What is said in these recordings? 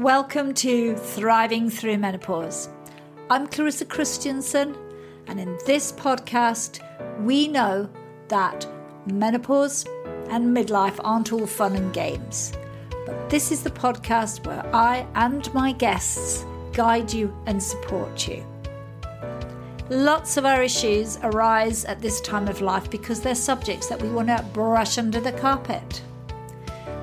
Welcome to Thriving Through Menopause. I'm Clarissa Kristjansson, and in this podcast, we know that menopause and midlife aren't all fun and games. But this is the podcast where I and my guests guide you and support you. Lots of our issues arise at this time of life because they're subjects that we want to brush under the carpet.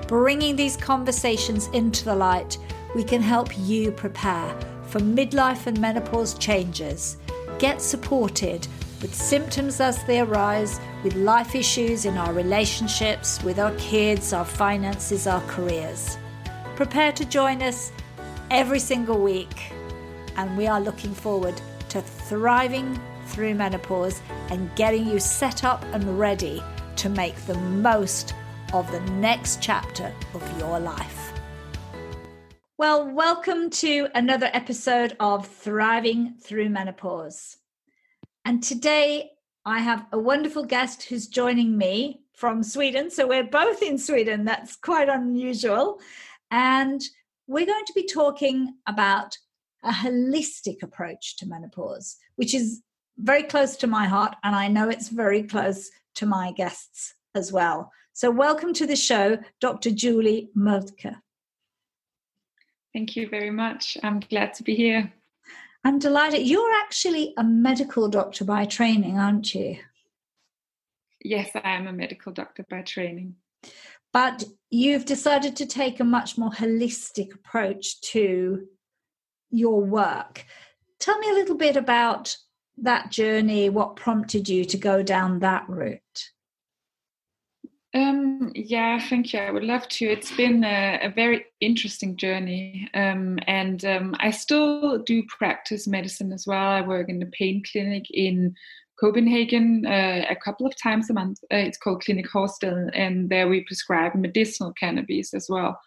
Bringing these conversations into the light we can help you prepare for midlife and menopause changes. Get supported with symptoms as they arise, with life issues in our relationships, with our kids, our finances, our careers. Prepare to join us every single week, and we are looking forward to thriving through menopause and getting you set up and ready to make the most of the next chapter of your life. Well, welcome to another episode of Thriving Through Menopause. And today I have a wonderful guest who's joining me from Sweden. So we're both in Sweden. That's quite unusual. And we're going to be talking about a holistic approach to menopause, which is very close to my heart. And I know it's very close to my guests as well. So, welcome to the show, Dr. Julie Moltke. Thank you very much. I'm glad to be here. I'm delighted. You're actually a medical doctor by training, aren't you? Yes, I am a medical doctor by training. But you've decided to take a much more holistic approach to your work. Tell me a little bit about that journey, what prompted you to go down that route? Um, yeah, thank you. I would love to. It's been a, a very interesting journey, um, and um, I still do practice medicine as well. I work in the pain clinic in Copenhagen uh, a couple of times a month. Uh, it's called Clinic Hostel, and there we prescribe medicinal cannabis as well.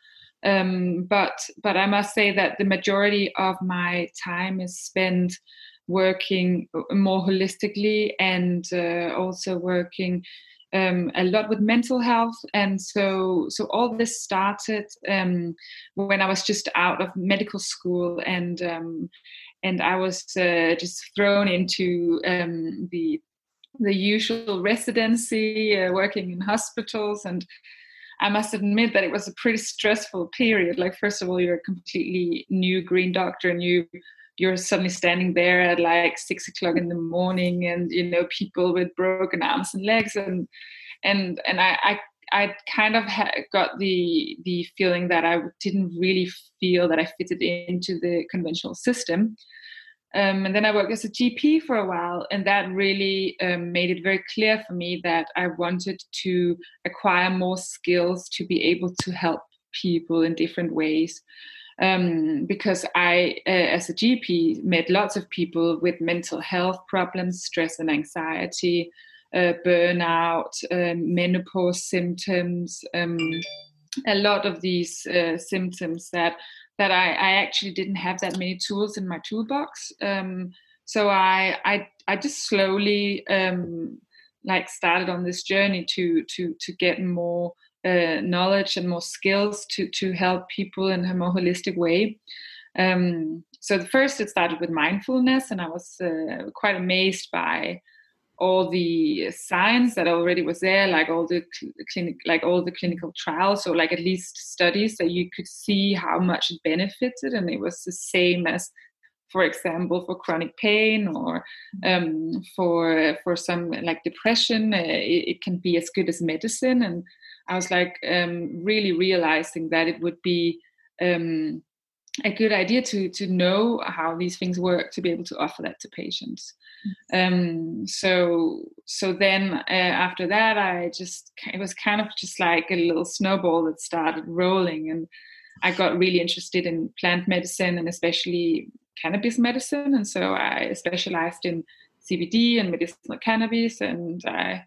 Um, but but I must say that the majority of my time is spent working more holistically and uh, also working um, a lot with mental health, and so so all this started um, when I was just out of medical school, and um, and I was uh, just thrown into um, the the usual residency, uh, working in hospitals, and I must admit that it was a pretty stressful period. Like first of all, you're a completely new green doctor, and you you're suddenly standing there at like six o'clock in the morning and you know people with broken arms and legs and and and i i I kind of got the the feeling that I didn't really feel that I fitted into the conventional system. Um, and then I worked as a GP for a while, and that really um, made it very clear for me that I wanted to acquire more skills to be able to help people in different ways um, because I, uh, as a GP, met lots of people with mental health problems, stress and anxiety, uh, burnout, um, menopause symptoms, um, a lot of these uh, symptoms that that I, I, actually didn't have that many tools in my toolbox. Um, so I, I I just slowly um, like started on this journey to to to get more uh, knowledge and more skills to to help people in a more holistic way. Um, so the first it started with mindfulness, and I was uh, quite amazed by all the science that already was there, like all the cl- clinic, like all the clinical trials, or like at least studies that you could see how much it benefited, and it was the same as for example, for chronic pain or um, for for some like depression, uh, it, it, can be as good as medicine. And I was like um, really realizing that it would be um, a good idea to to know how these things work to be able to offer that to patients. Um, so so then uh, after that, I just it was kind of just like a little snowball that started rolling, and I got really interested in plant medicine and especially cannabis medicine, and so I specialized in CBD and medicinal cannabis, and I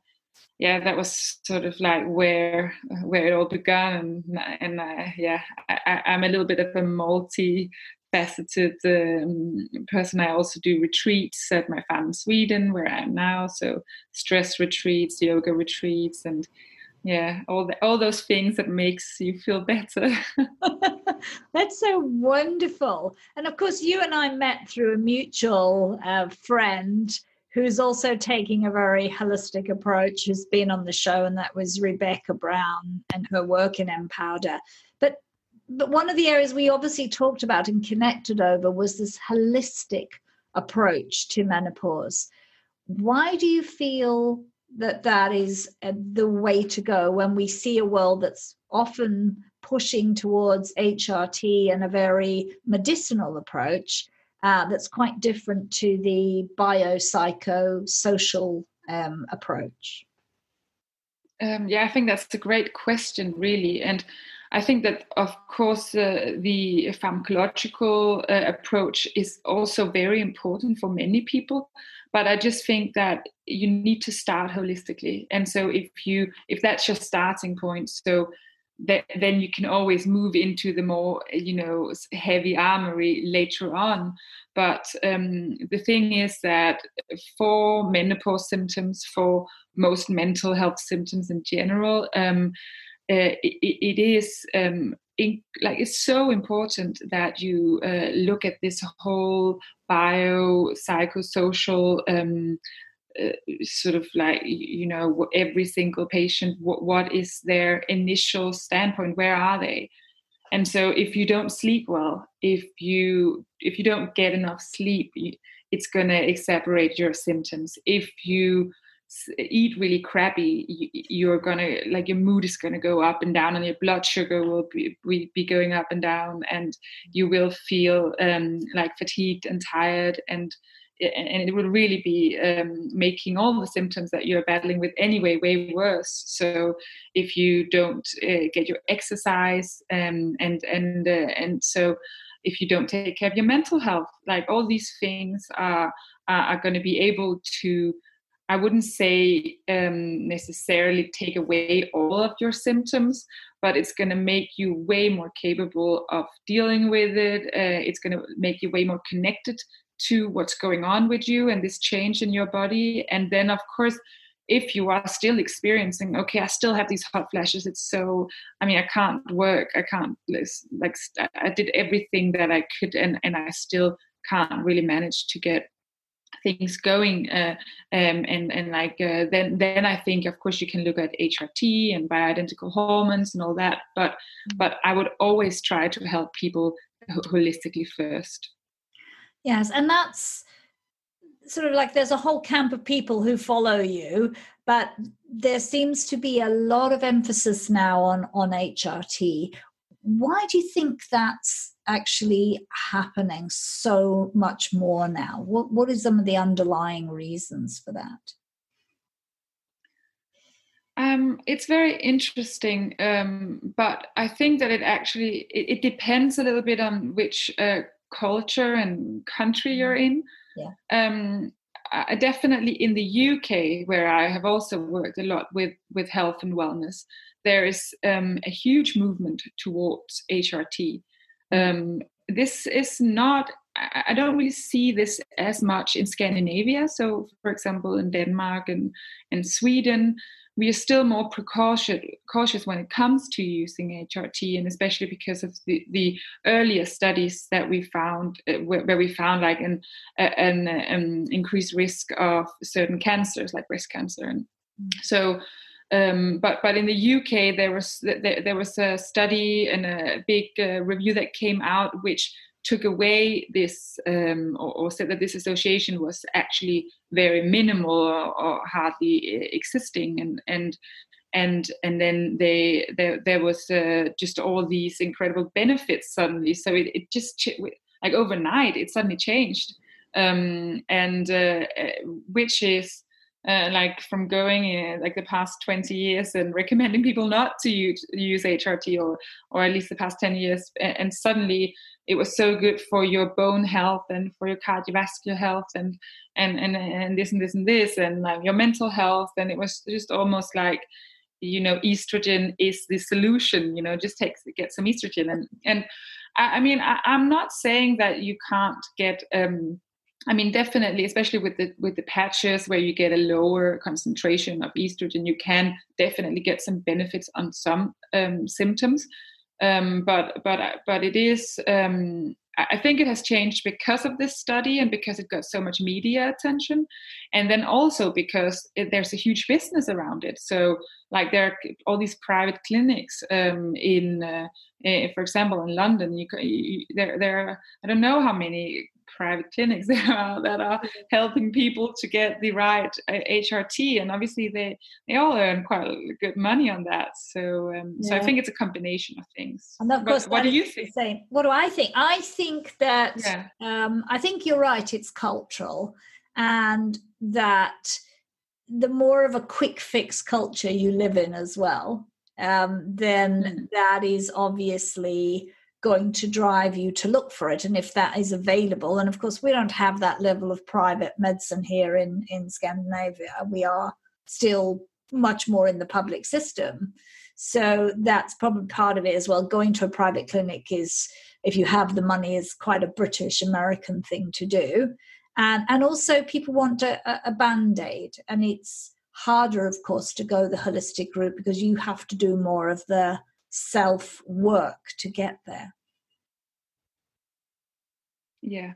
yeah, that was sort of like where where it all began, and and yeah, I, am a little bit of a multi-faceted um, person. I also do retreats at my farm in Sweden, where I am now. So stress retreats, yoga retreats, and yeah all the, all those things that makes you feel better that's so wonderful and of course you and i met through a mutual uh, friend who's also taking a very holistic approach who's been on the show and that was rebecca brown and her work in empowder but but one of the areas we obviously talked about and connected over was this holistic approach to menopause. Why do you feel that that is uh, the way to go when we see a world that's often pushing towards HRT and a very medicinal approach uh, that's quite different to the biopsychosocial um, approach? Um, yeah, I think that's a great question, really. And I think that, of course, uh, the pharmacological uh, approach is also very important for many people but i just think that you need to start holistically and so if you if that's your starting point so that, then you can always move into the more you know heavy armory later on. But um, the thing is that for menopause symptoms for most mental health symptoms in general um, uh, it, it is um, in, like it's so important that you uh, look at this whole bio psychosocial um, uh, sort of like you know every single patient what, what is their initial standpoint? Where are they? And so if you don't sleep well if you if you don't get enough sleep it's going to exacerbate your symptoms. If you eat really crappy you're gonna like your mood is gonna go up and down and your blood sugar will be, be going up and down and you will feel um, like fatigued and tired and and it will really be um, making all the symptoms that you're battling with anyway way worse. So if you don't uh, get your exercise um, and and uh, and so if you don't take care of your mental health, like all these things are are, are going to be able to I wouldn't say um, necessarily take away all of your symptoms, but it's going to make you way more capable of dealing with it. Uh, it's going to make you way more connected to what's going on with you and this change in your body. And then, of course, if you are still experiencing, okay, I still have these hot flashes. It's so, I mean, I can't work. I can't, like, I did everything that I could, and, and I still can't really manage to get things going uh, um, and and like uh, then then I think of course you can look at HRT and bioidentical hormones and all that but mm-hmm. but I would always try to help people holistically first yes and that's sort of like there's a whole camp of people who follow you but there seems to be a lot of emphasis now on on HRT why do you think that's actually happening so much more now? What what are some of the underlying reasons for that? Um, it's very interesting, um, but I think that it actually it, it depends a little bit on which uh, culture and country you're mm-hmm. in. Yeah. Um, I definitely in the UK, where I have also worked a lot with with health and wellness, there is um, a huge movement towards HRT. Um, this is not, I don't really see this as much in Scandinavia. So, for example, in Denmark and, and Sweden, we are still more precautious cautious when it comes to using HRT, and especially because of the, the earlier studies that we found, uh, where, where, we found like an, an, an increased risk of certain cancers, like breast cancer. And mm. so, um, but but in the UK there was there, there was a study and a big uh, review that came out which took away this um, or, or, said that this association was actually very minimal or, or hardly uh, existing. And and and and then they there, there was uh, just all these incredible benefits suddenly. So it, it just like overnight it suddenly changed. Um, and uh, uh which is uh, like from going in like the past 20 years and recommending people not to use, use HRT or or at least the past 10 years and, suddenly it was so good for your bone health and for your cardiovascular health and and and, and this and this and this and like your mental health. And it was just almost like you know estrogen is the solution you know just take get some estrogen. And and I, I mean I, am not saying that you can't get um I mean, definitely, especially with the with the patches where you get a lower concentration of estrogen, you can definitely get some benefits on some um, symptoms. Um, but but but it is um, I think it has changed because of this study and because it got so much media attention, and then also because it, there's a huge business around it. So, like there are all these private clinics um, in, uh, eh, for example, in London. You, you, there, there are I don't know how many private clinics are that are helping people to get the right HRT, uh, and obviously they they all earn quite good money on that. So um, yeah. so I think it's a combination of things. And of course, what do you think? Same. What do I think? I think that yeah. um, I think you're right. It's cultural, and that the more of a quick fix culture you live in as well, um, then mm. that is obviously going to drive you to look for it and if that is available. And of course we don't have that level of private medicine here in in scandinavia. We are still much more in the public system. So that's probably part of it as well. Going to a private clinic is if you have the money is quite a british american thing to do. And and also people want a, a band-aid and it's harder of course to go the holistic route because you have to do more of the self work to get there. Yeah,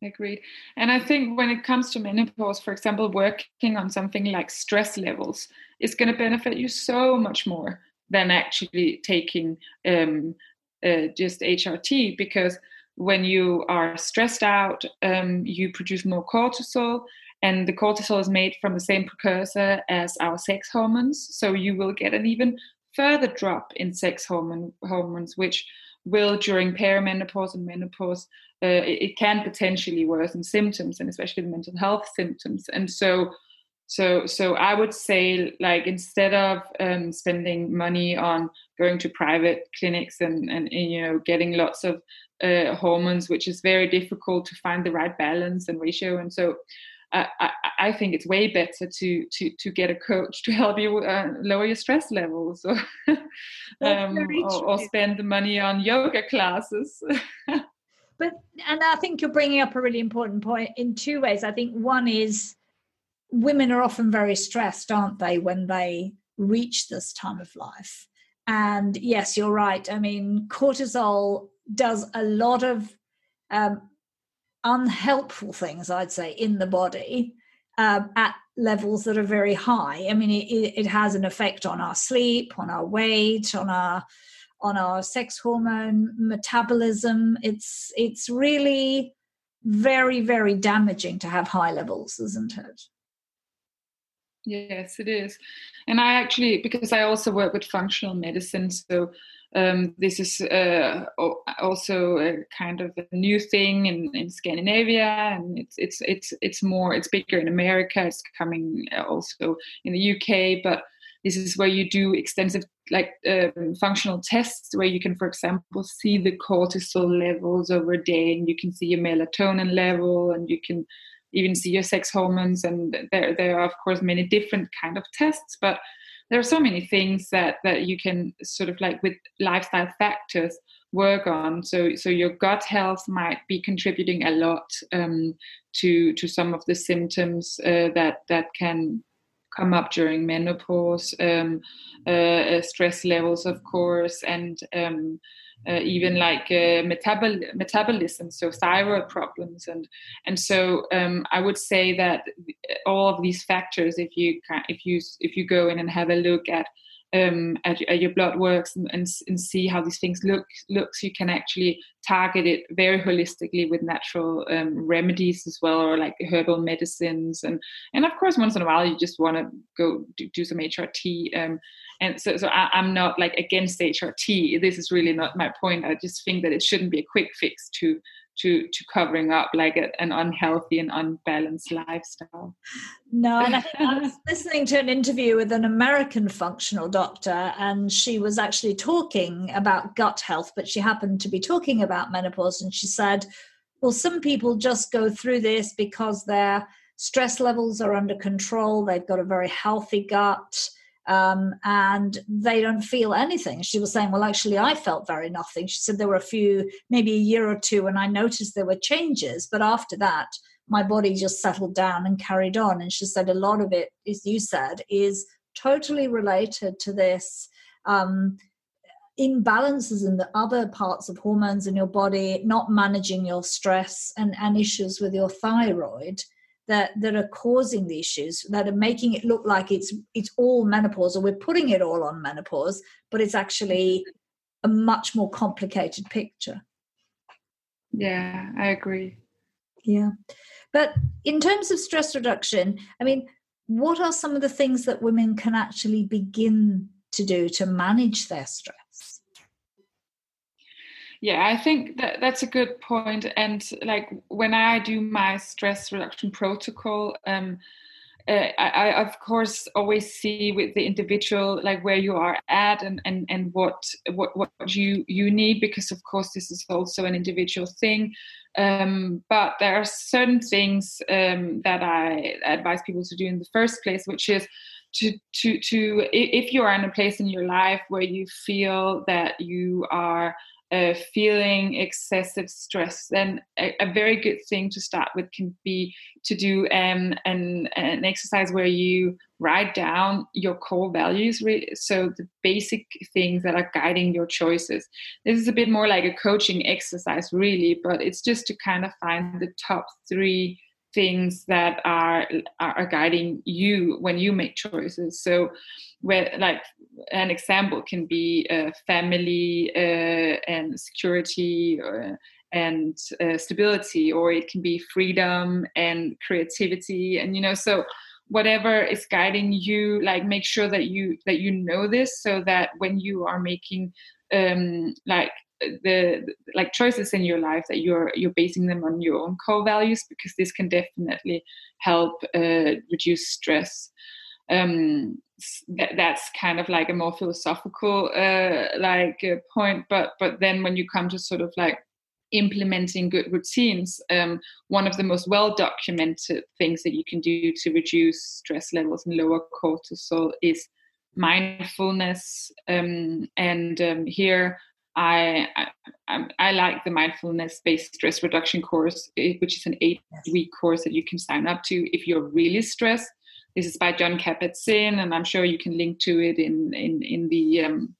agreed. And I think when it comes to menopause, for example, working on something like stress levels is going to benefit you so much more than actually taking um, uh, just HRT because when you are stressed out, um, you produce more cortisol, and the cortisol is made from the same precursor as our sex hormones. So you will get an even further drop in sex hormone hormones, which will during perimenopause and menopause uh, it, it, can potentially worsen symptoms and especially the mental health symptoms. And so so so i would say like instead of um, spending money on going to private clinics and, and, and you know getting lots of uh, hormones which is very difficult to find the right balance and ratio and so I, I, think it's way better to to to get a coach to help you uh, lower your stress levels, or, um, or, or spend the money on yoga classes. but and I think you're bringing up a really important point in two ways. I think one is women are often very stressed, aren't they, when they reach this time of life? And yes, you're right. I mean, cortisol does a lot of um, unhelpful things, I'd say, in the body um, at levels that are very high. I mean, it, it has an effect on our sleep, on our weight, on our on our sex hormone metabolism. It's it's really very very damaging to have high levels, isn't it? Yes, it is. And I actually, because I also work with functional medicine, so um, this is uh, also a kind of a new thing in, in Scandinavia, and it's it's it's it's more it's bigger in America. It's coming also in the UK, but this is where you do extensive like um, functional tests where you can for example see the cortisol levels over a day and you can see your melatonin level and you can even see your sex hormones and there there are of course many different kind of tests but there are so many things that that you can sort of like with lifestyle factors work on. So so your gut health might be contributing a lot um, to to some of the symptoms uh, that that can come up during menopause um, uh, uh stress levels of course and um, uh, even like uh, metabol- metabolism, so thyroid problems, and and so um, I would say that all of these factors, if you if you if you go in and have a look at um, at, at, your blood works and, and, and, see how these things look looks. You can actually target it very holistically with natural um, remedies as well or like herbal medicines. And and of course once in a while you just want to go do, do, some hrt um, and so so I, am not like against hrt this is really not my point. I just think that it shouldn't be a quick fix to to to covering up like a, an unhealthy and unbalanced lifestyle. No, and I, I was listening to an interview with an American functional doctor, and she was actually talking about gut health, but she happened to be talking about menopause, and she said, "Well, some people just go through this because their stress levels are under control. They've got a very healthy gut." Um, and they don't feel anything. She was saying, Well, actually, I felt very nothing. She said there were a few, maybe a year or two, and I noticed there were changes. But after that, my body just settled down and carried on. And she said a lot of it, as you said, is totally related to this. Um, imbalances in the other parts of hormones in your body, not managing your stress and, and issues with your thyroid that that are causing the issues that are making it look like it's it's all menopause or we're putting it all on menopause but it's actually a much more complicated picture. Yeah i agree. Yeah. But in terms of stress reduction i mean what are some of the things that women can actually begin to do to manage their stress yeah i think that that's a good point and like when i do my stress reduction protocol um uh, I, I, of course always see with the individual like where you are at and and and what what what you you need because of course this is also an individual thing. Um, but there are certain things um, that I advise people to do in the first place which is to to to if you are in a place in your life where you feel that you are uh, feeling excessive stress, then a, a, very good thing to start with can be to do um, an, an exercise where you write down your core values. So, the basic things that are guiding your choices. This is a bit more like a coaching exercise, really, but it's just to kind of find the top three things that are are guiding you when you make choices. So where like an example can be uh, family uh, and security or, and uh, stability or it can be freedom and creativity and you know so whatever is guiding you like make sure that you that you know this so that when you are making um like the like choices in your life that you're you're basing them on your own core values because this can definitely help uh, reduce stress. Um, that, that's kind of like a more philosophical uh, like uh, point but but then when you come to sort of like implementing good routines um, one of the most well documented things that you can do to reduce stress levels and lower cortisol is mindfulness. Um, and um, here I, I, I like the mindfulness based stress reduction course, eh, which is an eight week course that you can sign up to if you're really stressed. This is by Jon Kabat-Zinn, and I'm sure you can link to it in in in the um,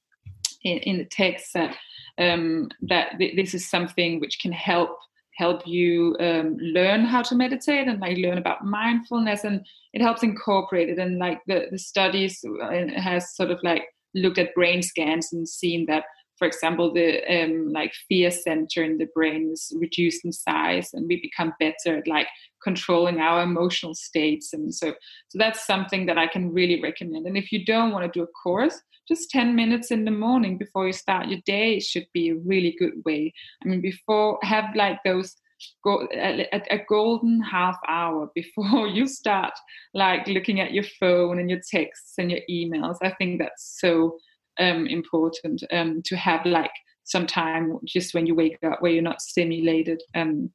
in, in the text that um, that th- this is something which can help help you um, learn how to meditate and like learn about mindfulness, and it helps incorporate it. And like the the studies uh, has sort of like looked at brain scans and seen that for example, the um, like fear center in the brain is reduced in size, and we become better at like controlling our emotional states. And so, so that's something that I can really recommend. And if you don't want to do a course, just 10 minutes in the morning before you start your day should be a really good way. I mean, before have like those go a, a, golden half hour before you start like looking at your phone and your texts and your emails. I think that's so um, important um, to have like some time just when you wake up where you're not stimulated. Um,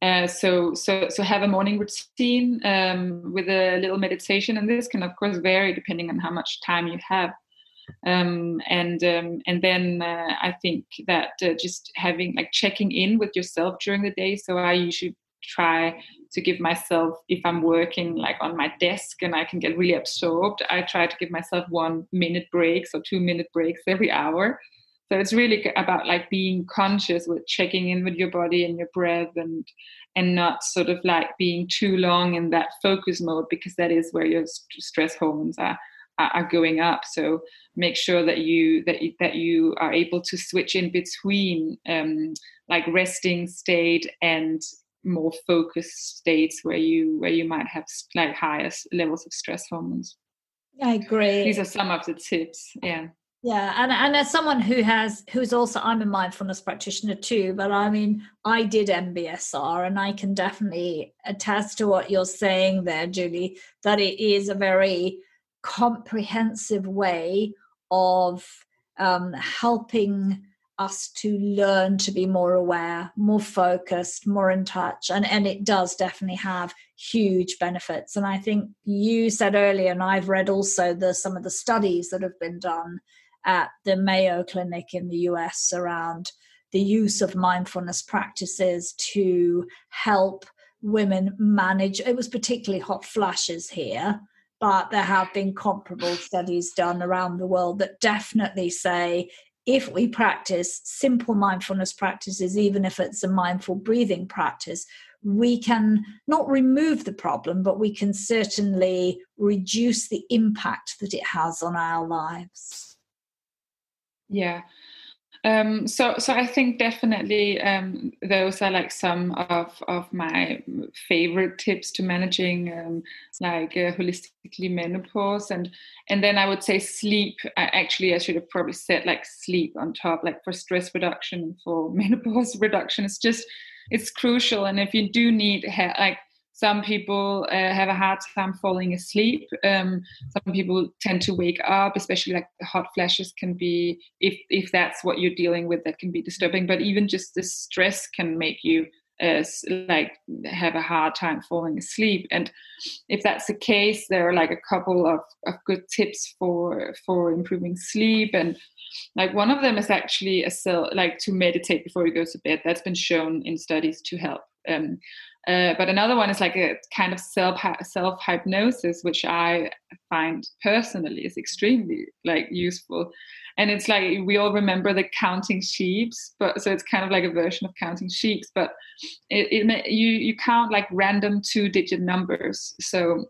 uh, so so so have a morning routine um, with a little meditation, and this can of course vary depending on how much time you have. Um, and um, and then uh, I think that uh, just having like checking in with yourself during the day. So I usually try to give myself if i'm working like on my desk and i can get really absorbed i try to give myself one minute breaks or two minute breaks every hour. So it's really about like being conscious with checking in with your body and your breath and and not sort of like being too long in that focus mode because that is where your stress hormones are are going up. So make sure that you that you, that you are able to switch in between um, like resting state and more focused states where you where you might have like higher levels of stress hormones. I agree these are some of the tips yeah. Yeah and, and as someone who has who's also i'm a mindfulness practitioner too but i mean i did mbsr and i can definitely attest to what you're saying there julie that it is a very comprehensive way of um, helping us to learn to be more aware, more focused, more in touch. And, and it does definitely have huge benefits. And I think you said earlier, and I've read also the some of the studies that have been done at the Mayo Clinic in the US around the use of mindfulness practices to help women manage it was particularly hot flashes here but there have been comparable studies done around the world that definitely say if we practice simple mindfulness practices, even if it's a mindful breathing practice, we can not remove the problem, but we can certainly reduce the impact that it has on our lives. Yeah, um, so, so I think definitely um, those are like some of of my favorite tips to managing um, like uh, holistically menopause, and and then I would say sleep. I actually, I should have probably said like sleep on top, like for stress reduction, for menopause reduction. It's just it's crucial, and if you do need like some people uh, have a hard time falling asleep. Um, some people tend to wake up, especially like hot flashes can be, if if that's what you're dealing with, that can be disturbing. But even just the stress can make you uh, like have a hard time falling asleep. And if that's the case, there are like a couple of, of good tips for for improving sleep and like one of them is actually a cell like to meditate before you go to bed that's been shown in studies to help um, uh, but another one is like a kind of self self hypnosis, which I find personally is extremely like useful. And it's like we all remember the counting sheep, but so it's kind of like a version of counting sheep. But it, it you you count like random two digit numbers. So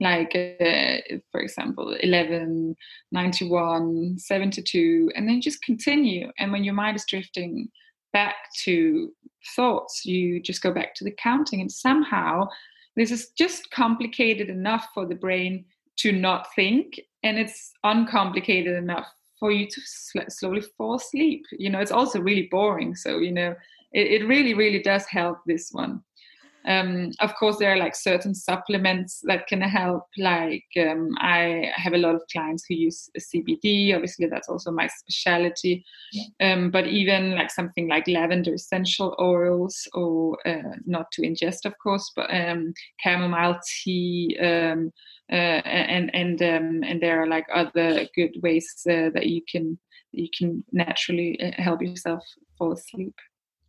like uh, for example 11 91 72 and then just continue and when your mind is drifting back to thoughts you just go back to the counting and somehow this is just complicated enough for the brain to not think and it's uncomplicated enough for you to sl- slowly fall asleep. You know it's also really boring so you know it, it really really does help this one um, of course, there are like certain supplements that can help. Like um, I have a lot of clients who use CBD. Obviously, that's also my specialty. Yeah. Um, but even like something like lavender essential oils, or uh, not to ingest, of course, but um, chamomile tea. Um, uh, and and um, and there are like other good ways uh, that you can you can naturally uh, help yourself fall asleep.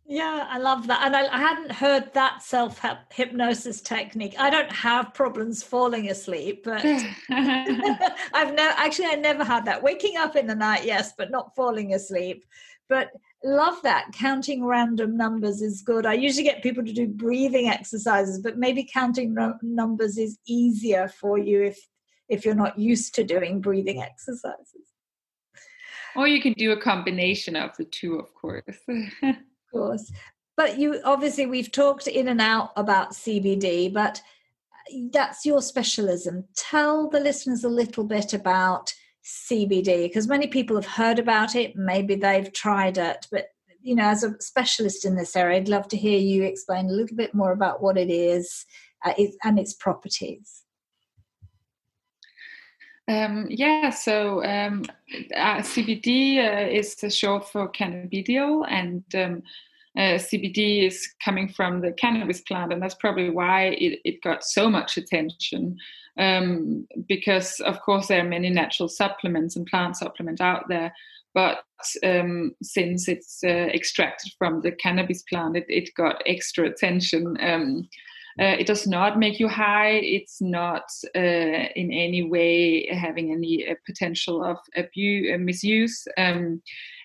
Yeah, I love that. And I, I hadn't heard that self hypnosis technique. I don't have problems falling asleep, but I've never actually I never had that. Waking up in the night, yes, but not falling asleep. But love that. Counting random numbers is good. I usually get people to do breathing exercises, but maybe counting r- numbers is easier for you if if you're not used to doing breathing exercises. Or you can do a combination of the two, of course course. But you obviously we've talked in and out about CBD, but that's your specialism. Tell the listeners a little bit about CBD because many people have heard about it, maybe they've tried it, but you know, as a specialist in this area, I'd love to hear you explain a little bit more about what it is uh, and its properties. Um, yeah, so um, uh, CBD uh, is short for cannabidiol, and um, uh, CBD is coming from the cannabis plant, and that's probably why it, it got so much attention. Um, because, of course, there are many natural supplements and plant supplements out there, but um, since it's uh, extracted from the cannabis plant, it, it got extra attention. Um, uh, it does not make you high. It's not uh, in any way having any uh, potential of abuse, uh, misuse. Um,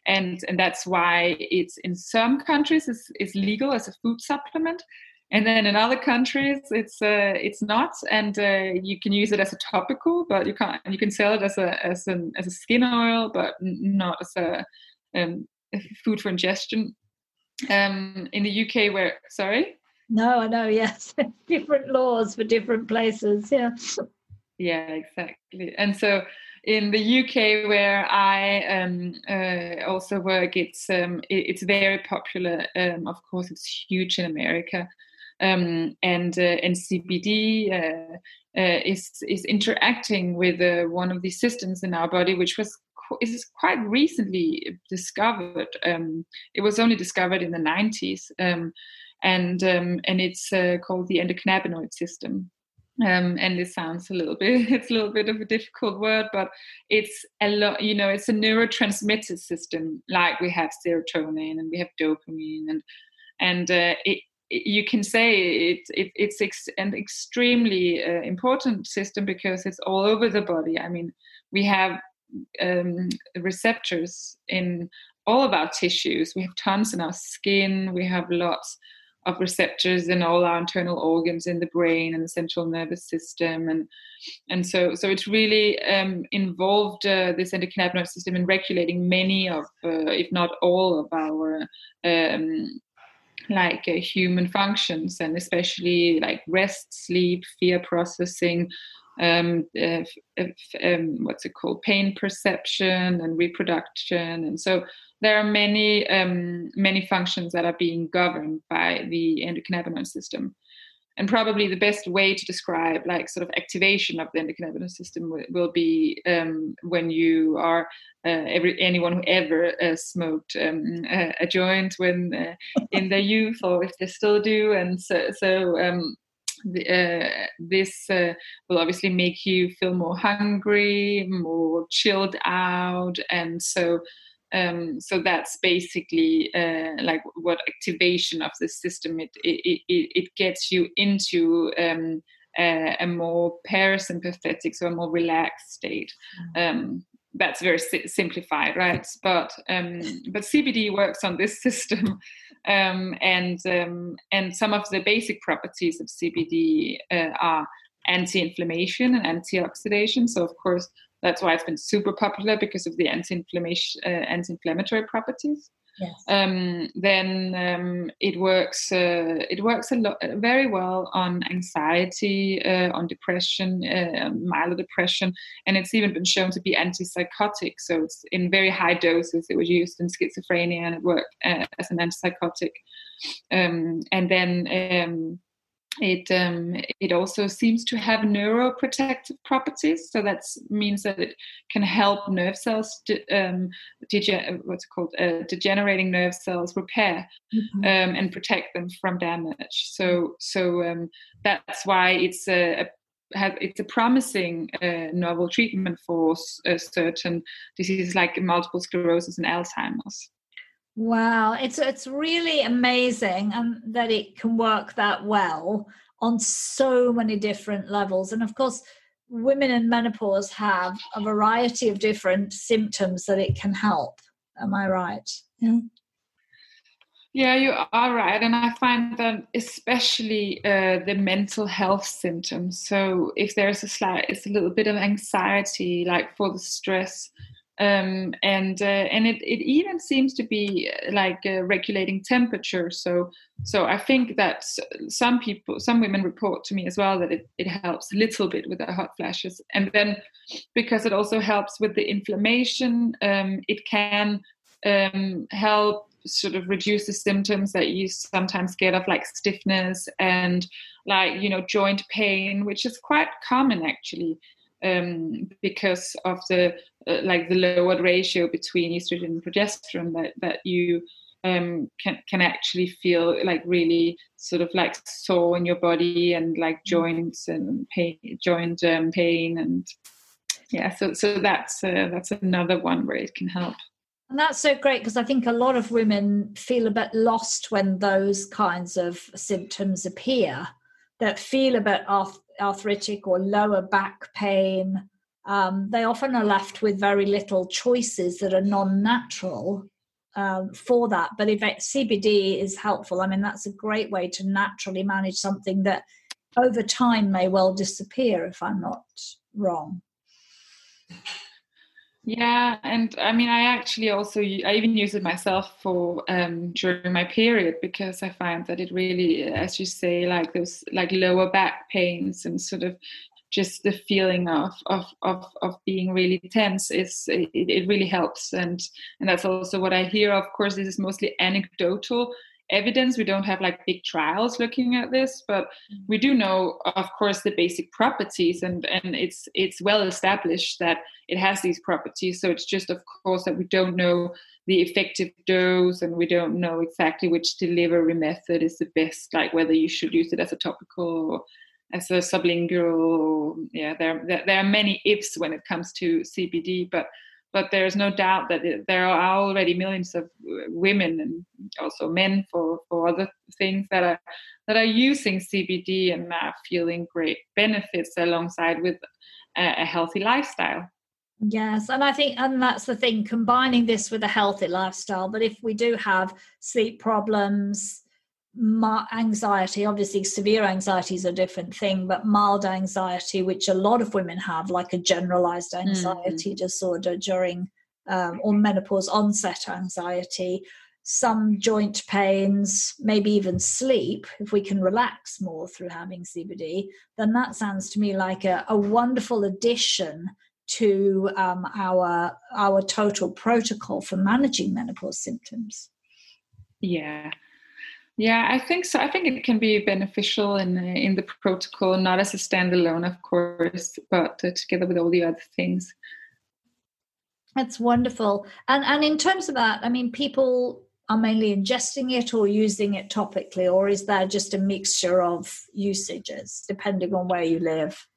and, and that's why it's in some countries is, is legal as a food supplement. And then in other countries, it's uh, it's not, and uh, you can use it as a topical, but you can't. You can sell it as a as an as a skin oil, but not as a um, food for ingestion. Um, in the UK, where sorry, no, I know. Yes, different laws for different places. Yeah. Yeah, exactly. And so in the UK, where I um, uh, also work, it's um, it, it's very popular. Um, of course, it's huge in America, um, and uh, and CBD uh, uh, is is interacting with uh, one of the systems in our body, which was is quite recently discovered. Um, it was only discovered in the 90s, um, and um, and it's uh, called the endocannabinoid system. Um, and it sounds a little bit it's a little bit of a difficult word but it's a lot you know it's a neurotransmitter system. Like we have serotonin and we have dopamine and and uh, it, you can say it, it it's ex- an extremely uh, important system because it's all over the body. I mean we have um, receptors in all of our tissues. We have tons in our skin. We have lots of receptors in all our internal organs in the brain and the central nervous system. And and so so it's really um, involved uh, this endocannabinoid system in regulating many of uh, if not all of our um, like uh, human functions and especially like rest sleep fear processing um, um, what's it called? Pain perception and reproduction. And so there are many um, many functions that are being governed by the endocannabinoid system. And probably the best way to describe like sort of activation of the endocannabinoid system will, will be um, when you are uh, every anyone who ever uh, smoked um, a, a, joint when uh, in their youth or if they still do. And so so um, the, uh, this uh, will obviously make you feel more hungry more chilled out. And so um, so that's basically uh, like what activation of the system it it, it, it gets you into um, a, a, more parasympathetic so a more relaxed state. Mm. um, that's very si- simplified right? But um, but cbd works on this system um, and um, and some of the basic properties of cbd uh, are anti-inflammation and antioxidation. So of course that's why it's been super popular because of the anti-inflammation, uh, anti-inflammatory properties. Yes. Um, then um, it works. Uh, it works a lot, very well on anxiety, uh, on depression, uh, mild depression, and it's even been shown to be antipsychotic. So it's in very high doses. It was used in schizophrenia, and it worked uh, as an antipsychotic. Um, and then um, it um, it also seems to have neuroprotective properties. So that means that it can help nerve cells, de- um, dege- what's it called, uh, degenerating nerve cells repair mm-hmm. um, and protect them from damage. So so um, that's why it's a, a have, it's a promising uh, novel treatment for uh, certain diseases like multiple sclerosis and Alzheimer's. Wow, it's it's really amazing and that it can work that well on so many different levels. And of course, women in menopause have a variety of different symptoms that it can help. Am I right? Yeah. Yeah, you are right. And I find that especially uh, the mental health symptoms. So if there's a slight, it's a little bit of anxiety, like for the stress, um, and uh, and it, it even seems to be uh, like uh, regulating temperature. So so I think that some people, some women report to me as well that it, it helps a little bit with the hot flashes, and then because it also helps with the inflammation, um, it can um, help sort of reduce the symptoms that you sometimes get of like stiffness and like you know joint pain, which is quite common actually um, because of the uh, like the lowered ratio between estrogen and progesterone that that you um, can can actually feel like really sort of like sore in your body and like mm. joints and pain, joint um, pain and yeah. So so that's uh, that's another one where it can help. And that's so great because I think a lot of women feel a bit lost when those kinds of symptoms appear. That feel a bit arth- arthritic or lower back pain, um, they often are left with very little choices that are non-natural um, for that. But if CBD is helpful, I mean that's a great way to naturally manage something that over time may well disappear. If I'm not wrong. Yeah, and I mean, I actually also I even use it myself for um, during my period because I find that it really, as you say, like those like lower back pains and sort of just the feeling of of of, of being really tense is it, it really helps and and that's also what I hear. Of course, this is mostly anecdotal evidence. We don't have like big trials looking at this, but mm-hmm. we do know, of course, the basic properties, and and it's it's well established that it has these properties. So it's just, of course, that we don't know the effective dose, and we don't know exactly which delivery method is the best, like whether you should use it as a topical or as a sublingual. Yeah, there there are many ifs when it comes to CBD, but but there's no doubt that there are already millions of women and also men for, for other things that are that are using CBD and are feeling great benefits alongside with a, a healthy lifestyle. Yes, and I think, and that's the thing, combining this with a healthy lifestyle. But if we do have sleep problems, anxiety obviously severe anxiety is a different thing but mild anxiety which a lot of women have like a generalized anxiety mm. disorder during um, or menopause onset anxiety some joint pains maybe even sleep if we can relax more through having cbd then that sounds to me like a, a wonderful addition to um, our our total protocol for managing menopause symptoms yeah yeah, I think so. I think it can be beneficial in in the protocol, not as a standalone, of course, but uh, together with all the other things. That's wonderful. And and in terms of that, I mean, people are mainly ingesting it or using it topically, or is there just a mixture of usages depending on where you live?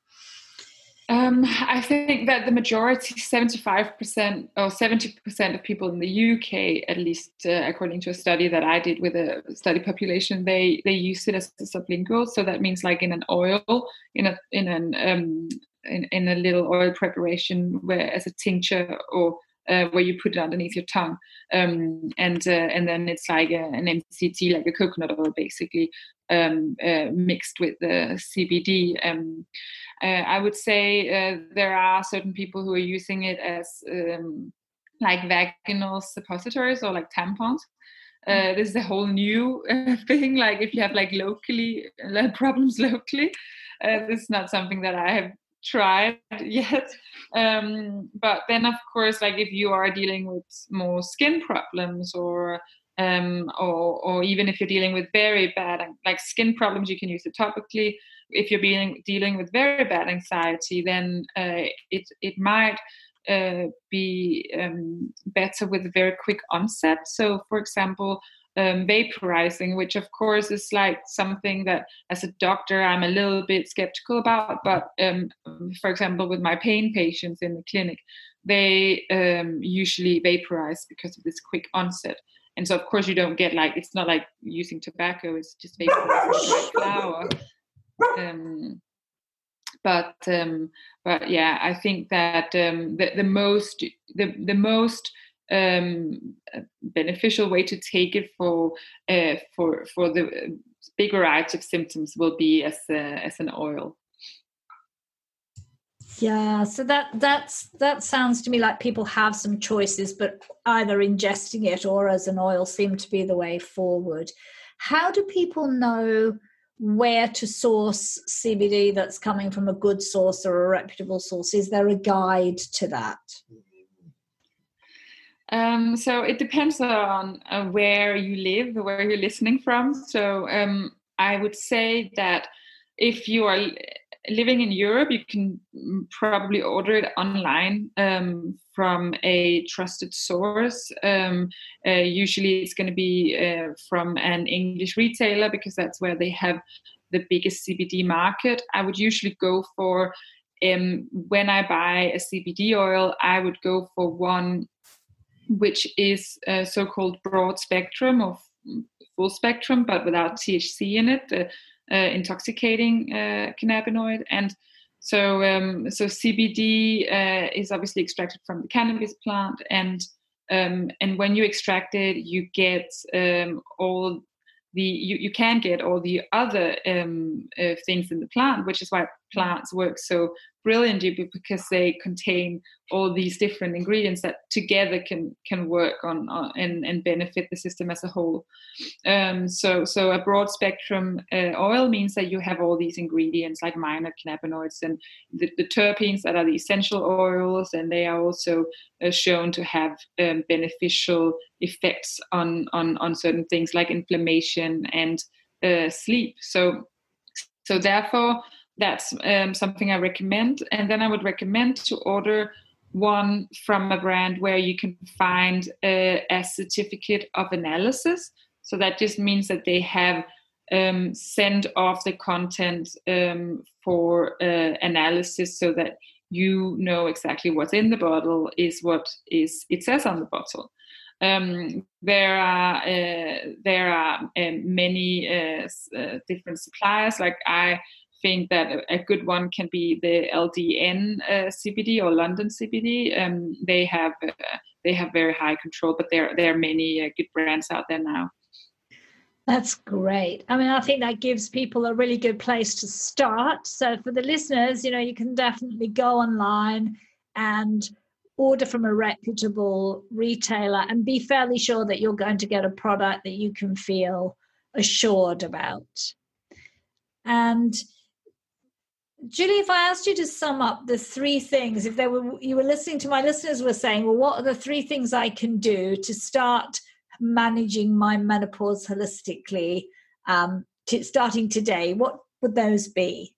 Um, I think that the majority, 75% or 70% of people in the UK, at least uh, according to a study that I did with a study population, they they use it as a sublingual. So that means like in an oil, in a in an um, in, in a little oil preparation, where as a tincture or uh, where you put it underneath your tongue, um, and uh, and then it's like a, an MCT, like a coconut oil, basically um, uh, mixed with the CBD. Um, uh, I would say uh, there are certain people who are using it as um, like vaginal suppositories or like tampons. Uh, mm. this is a whole new uh, thing. Like if you have like locally problems locally, uh, this is not something that I have tried yet. Um, but then, of course, like if you are dealing with more skin problems or um, or, or even if you're dealing with very bad like skin problems, you can use it topically. If you're being, dealing with very bad anxiety, then uh, it it might uh, be um, better with a very quick onset. So, for example, um, vaporizing, which of course is like something that as a doctor I'm a little bit skeptical about. But um, for example, with my pain patients in the clinic, they um, usually vaporize because of this quick onset. And so, of course, you don't get like it's not like using tobacco; it's just vaporizing flower. Um, but um, but yeah, I think that um, the, the most the the most um, beneficial way to take it for uh, for for the big variety of symptoms will be as a, as an oil. Yeah, so that that's that sounds to me like people have some choices, but either ingesting it or as an oil seem to be the way forward. How do people know where to source CBD that's coming from a good source or a reputable source? Is there a guide to that? Um, so it depends on uh, where you live, where you're listening from. So um, I would say that if you are living in Europe, you can probably order it online um, from a trusted source. Um, uh, usually, it's going to be uh, from an English retailer because that's where they have the biggest CBD market. I would usually go for um, when I buy a CBD oil, I would go for one which is uh, so-called broad spectrum or full spectrum, but without THC in it. Uh, intoxicating uh, cannabinoid. And so, um, so CBD uh, is obviously extracted from the cannabis plant, and um, and when you extract it, you get um, all the you, you can get all the other um, uh, things in the plant, which is why plants work so brilliantly because they contain all these different ingredients that together can can work on, on and, and benefit the system as a whole. Um, so so a broad spectrum uh, oil means that you have all these ingredients like minor cannabinoids and the, the terpenes that are the essential oils, and they are also uh, shown to have um, beneficial effects on, on on certain things like inflammation and uh, sleep. So so therefore that's um, something I recommend. And then I would recommend to order one from a brand where you can find a, a certificate of analysis. So that just means that they have um, sent off the content um, for uh, analysis so that you know exactly what's in the bottle is what is it says on the bottle. Um, there are uh, there are um, many uh, uh, different suppliers. Like I think that a, good one can be the LDN uh, CBD or London CBD. Um, they have uh, they have very high control, but there there are many uh, good brands out there now. That's great. I mean, I think that gives people a really good place to start. So for the listeners, you know, you can definitely go online and order from a reputable retailer and be fairly sure that you're going to get a product that you can feel assured about. And Julie, if I asked you to sum up the three things, if there were you were listening to my listeners were saying, well, what are the three things I can do to start managing my menopause holistically, um, to, starting today? What would those be?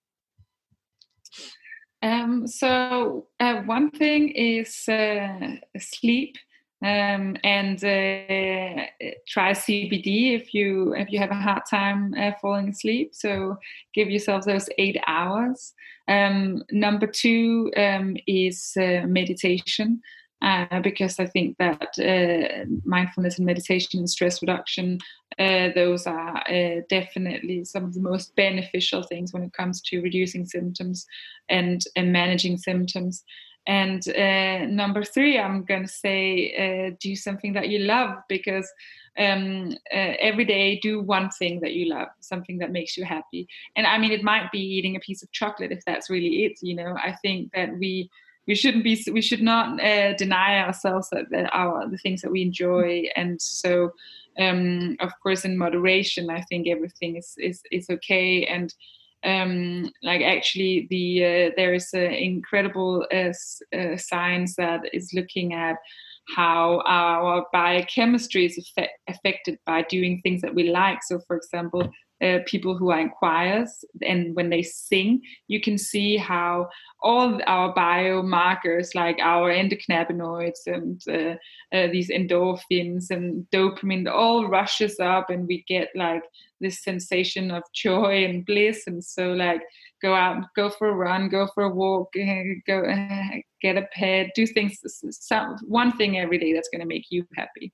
Um, so uh, one thing is uh, sleep um, and uh, try CBD if you if you have a hard time uh, falling asleep. So give yourself those eight hours. Um, number two um, is uh, meditation. Uh, because I think that uh, mindfulness and meditation and stress reduction, uh, those are definitely some of the most beneficial things when it comes to reducing symptoms and, and managing symptoms. And uh, number three, I'm going to say uh, do something that you love because um, uh, every day do one thing that you love, something that makes you happy. And I mean, it might be eating a piece of chocolate if that's really it. You know, I think that we we shouldn't be we should not uh, deny ourselves that, that, our the things that we enjoy and so um, of course in moderation i think everything is is, is okay and um, like actually the uh, there is an incredible uh, uh, science that is looking at how our biochemistry is affected by doing things that we like. So, for example, uh, people who are in choirs and when they sing you can see how all our biomarkers like our endocannabinoids and uh, uh, these endorphins and dopamine all rushes up and we get like this sensation of joy and bliss. And so like go out go for a run go for a walk go get a pet do things some, one thing every day that's going to make you happy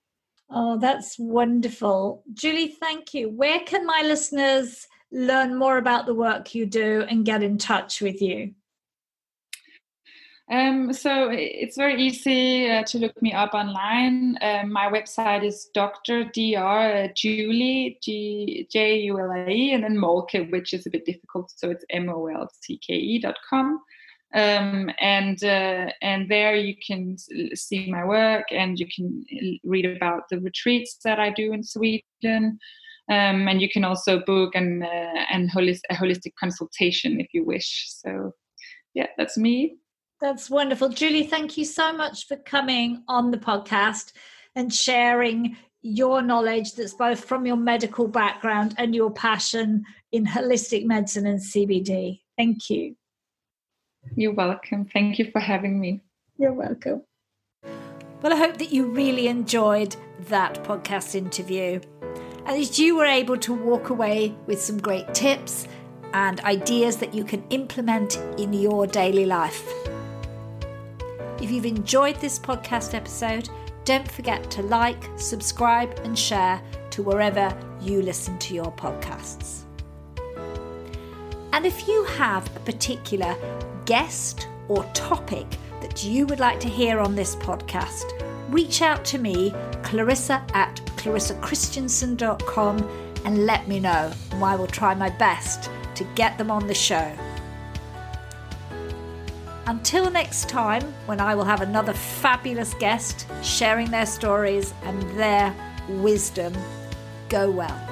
Oh, that's wonderful. Julie, thank you. Where can my listeners learn more about the work you do and get in touch with you? Um, so it's very easy uh, to look me up online. Um, my website is Dr. Dr. Uh, Julie G J U L A E and then Moltke, which is a bit difficult. So it's M O L C K E dot com um, and uh, and there you can see my work and you can read about the retreats that I do in Sweden. Um, and you can also book an uh, an holistic, a holistic consultation if you wish. So, yeah, that's me. That's wonderful, Julie. Thank you so much for coming on the podcast and sharing your knowledge that's both from your medical background and your passion in holistic medicine and CBD. Thank you. You're welcome. Thank you for having me. You're welcome. Well, I hope that you really enjoyed that podcast interview and that you were able to walk away with some great tips and ideas that you can implement in your daily life. If you've enjoyed this podcast episode, don't forget to like, subscribe, and share to wherever you listen to your podcasts. And if you have a particular guest or topic that you would like to hear on this podcast, reach out to me, Clarissa at clarissakristjansson.com, and let me know, and I will try my best to get them on the show. Until next time, when I will have another fabulous guest sharing their stories and their wisdom, go well.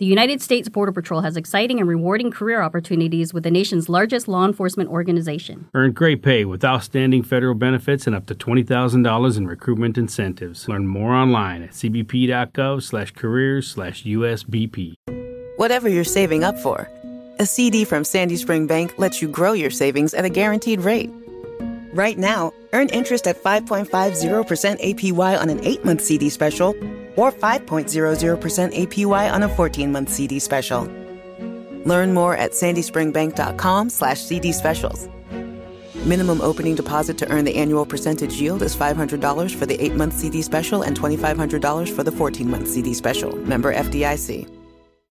The United States Border Patrol has exciting and rewarding career opportunities with the nation's largest law enforcement organization. Earn great pay with outstanding federal benefits and up to $20,000 in recruitment incentives. Learn more online at cbp.gov slash careers slash USBP. Whatever you're saving up for, a CD from Sandy Spring Bank lets you grow your savings at a guaranteed rate. Right now, earn interest at 5.50% APY on an 8-month CD special or 5.00% APY on a 14-month CD special. Learn more at sandyspringbank.com slash CD specials. Minimum opening deposit to earn the annual percentage yield is $500 for the 8-month CD special and $2,500 for the 14-month CD special. Member FDIC.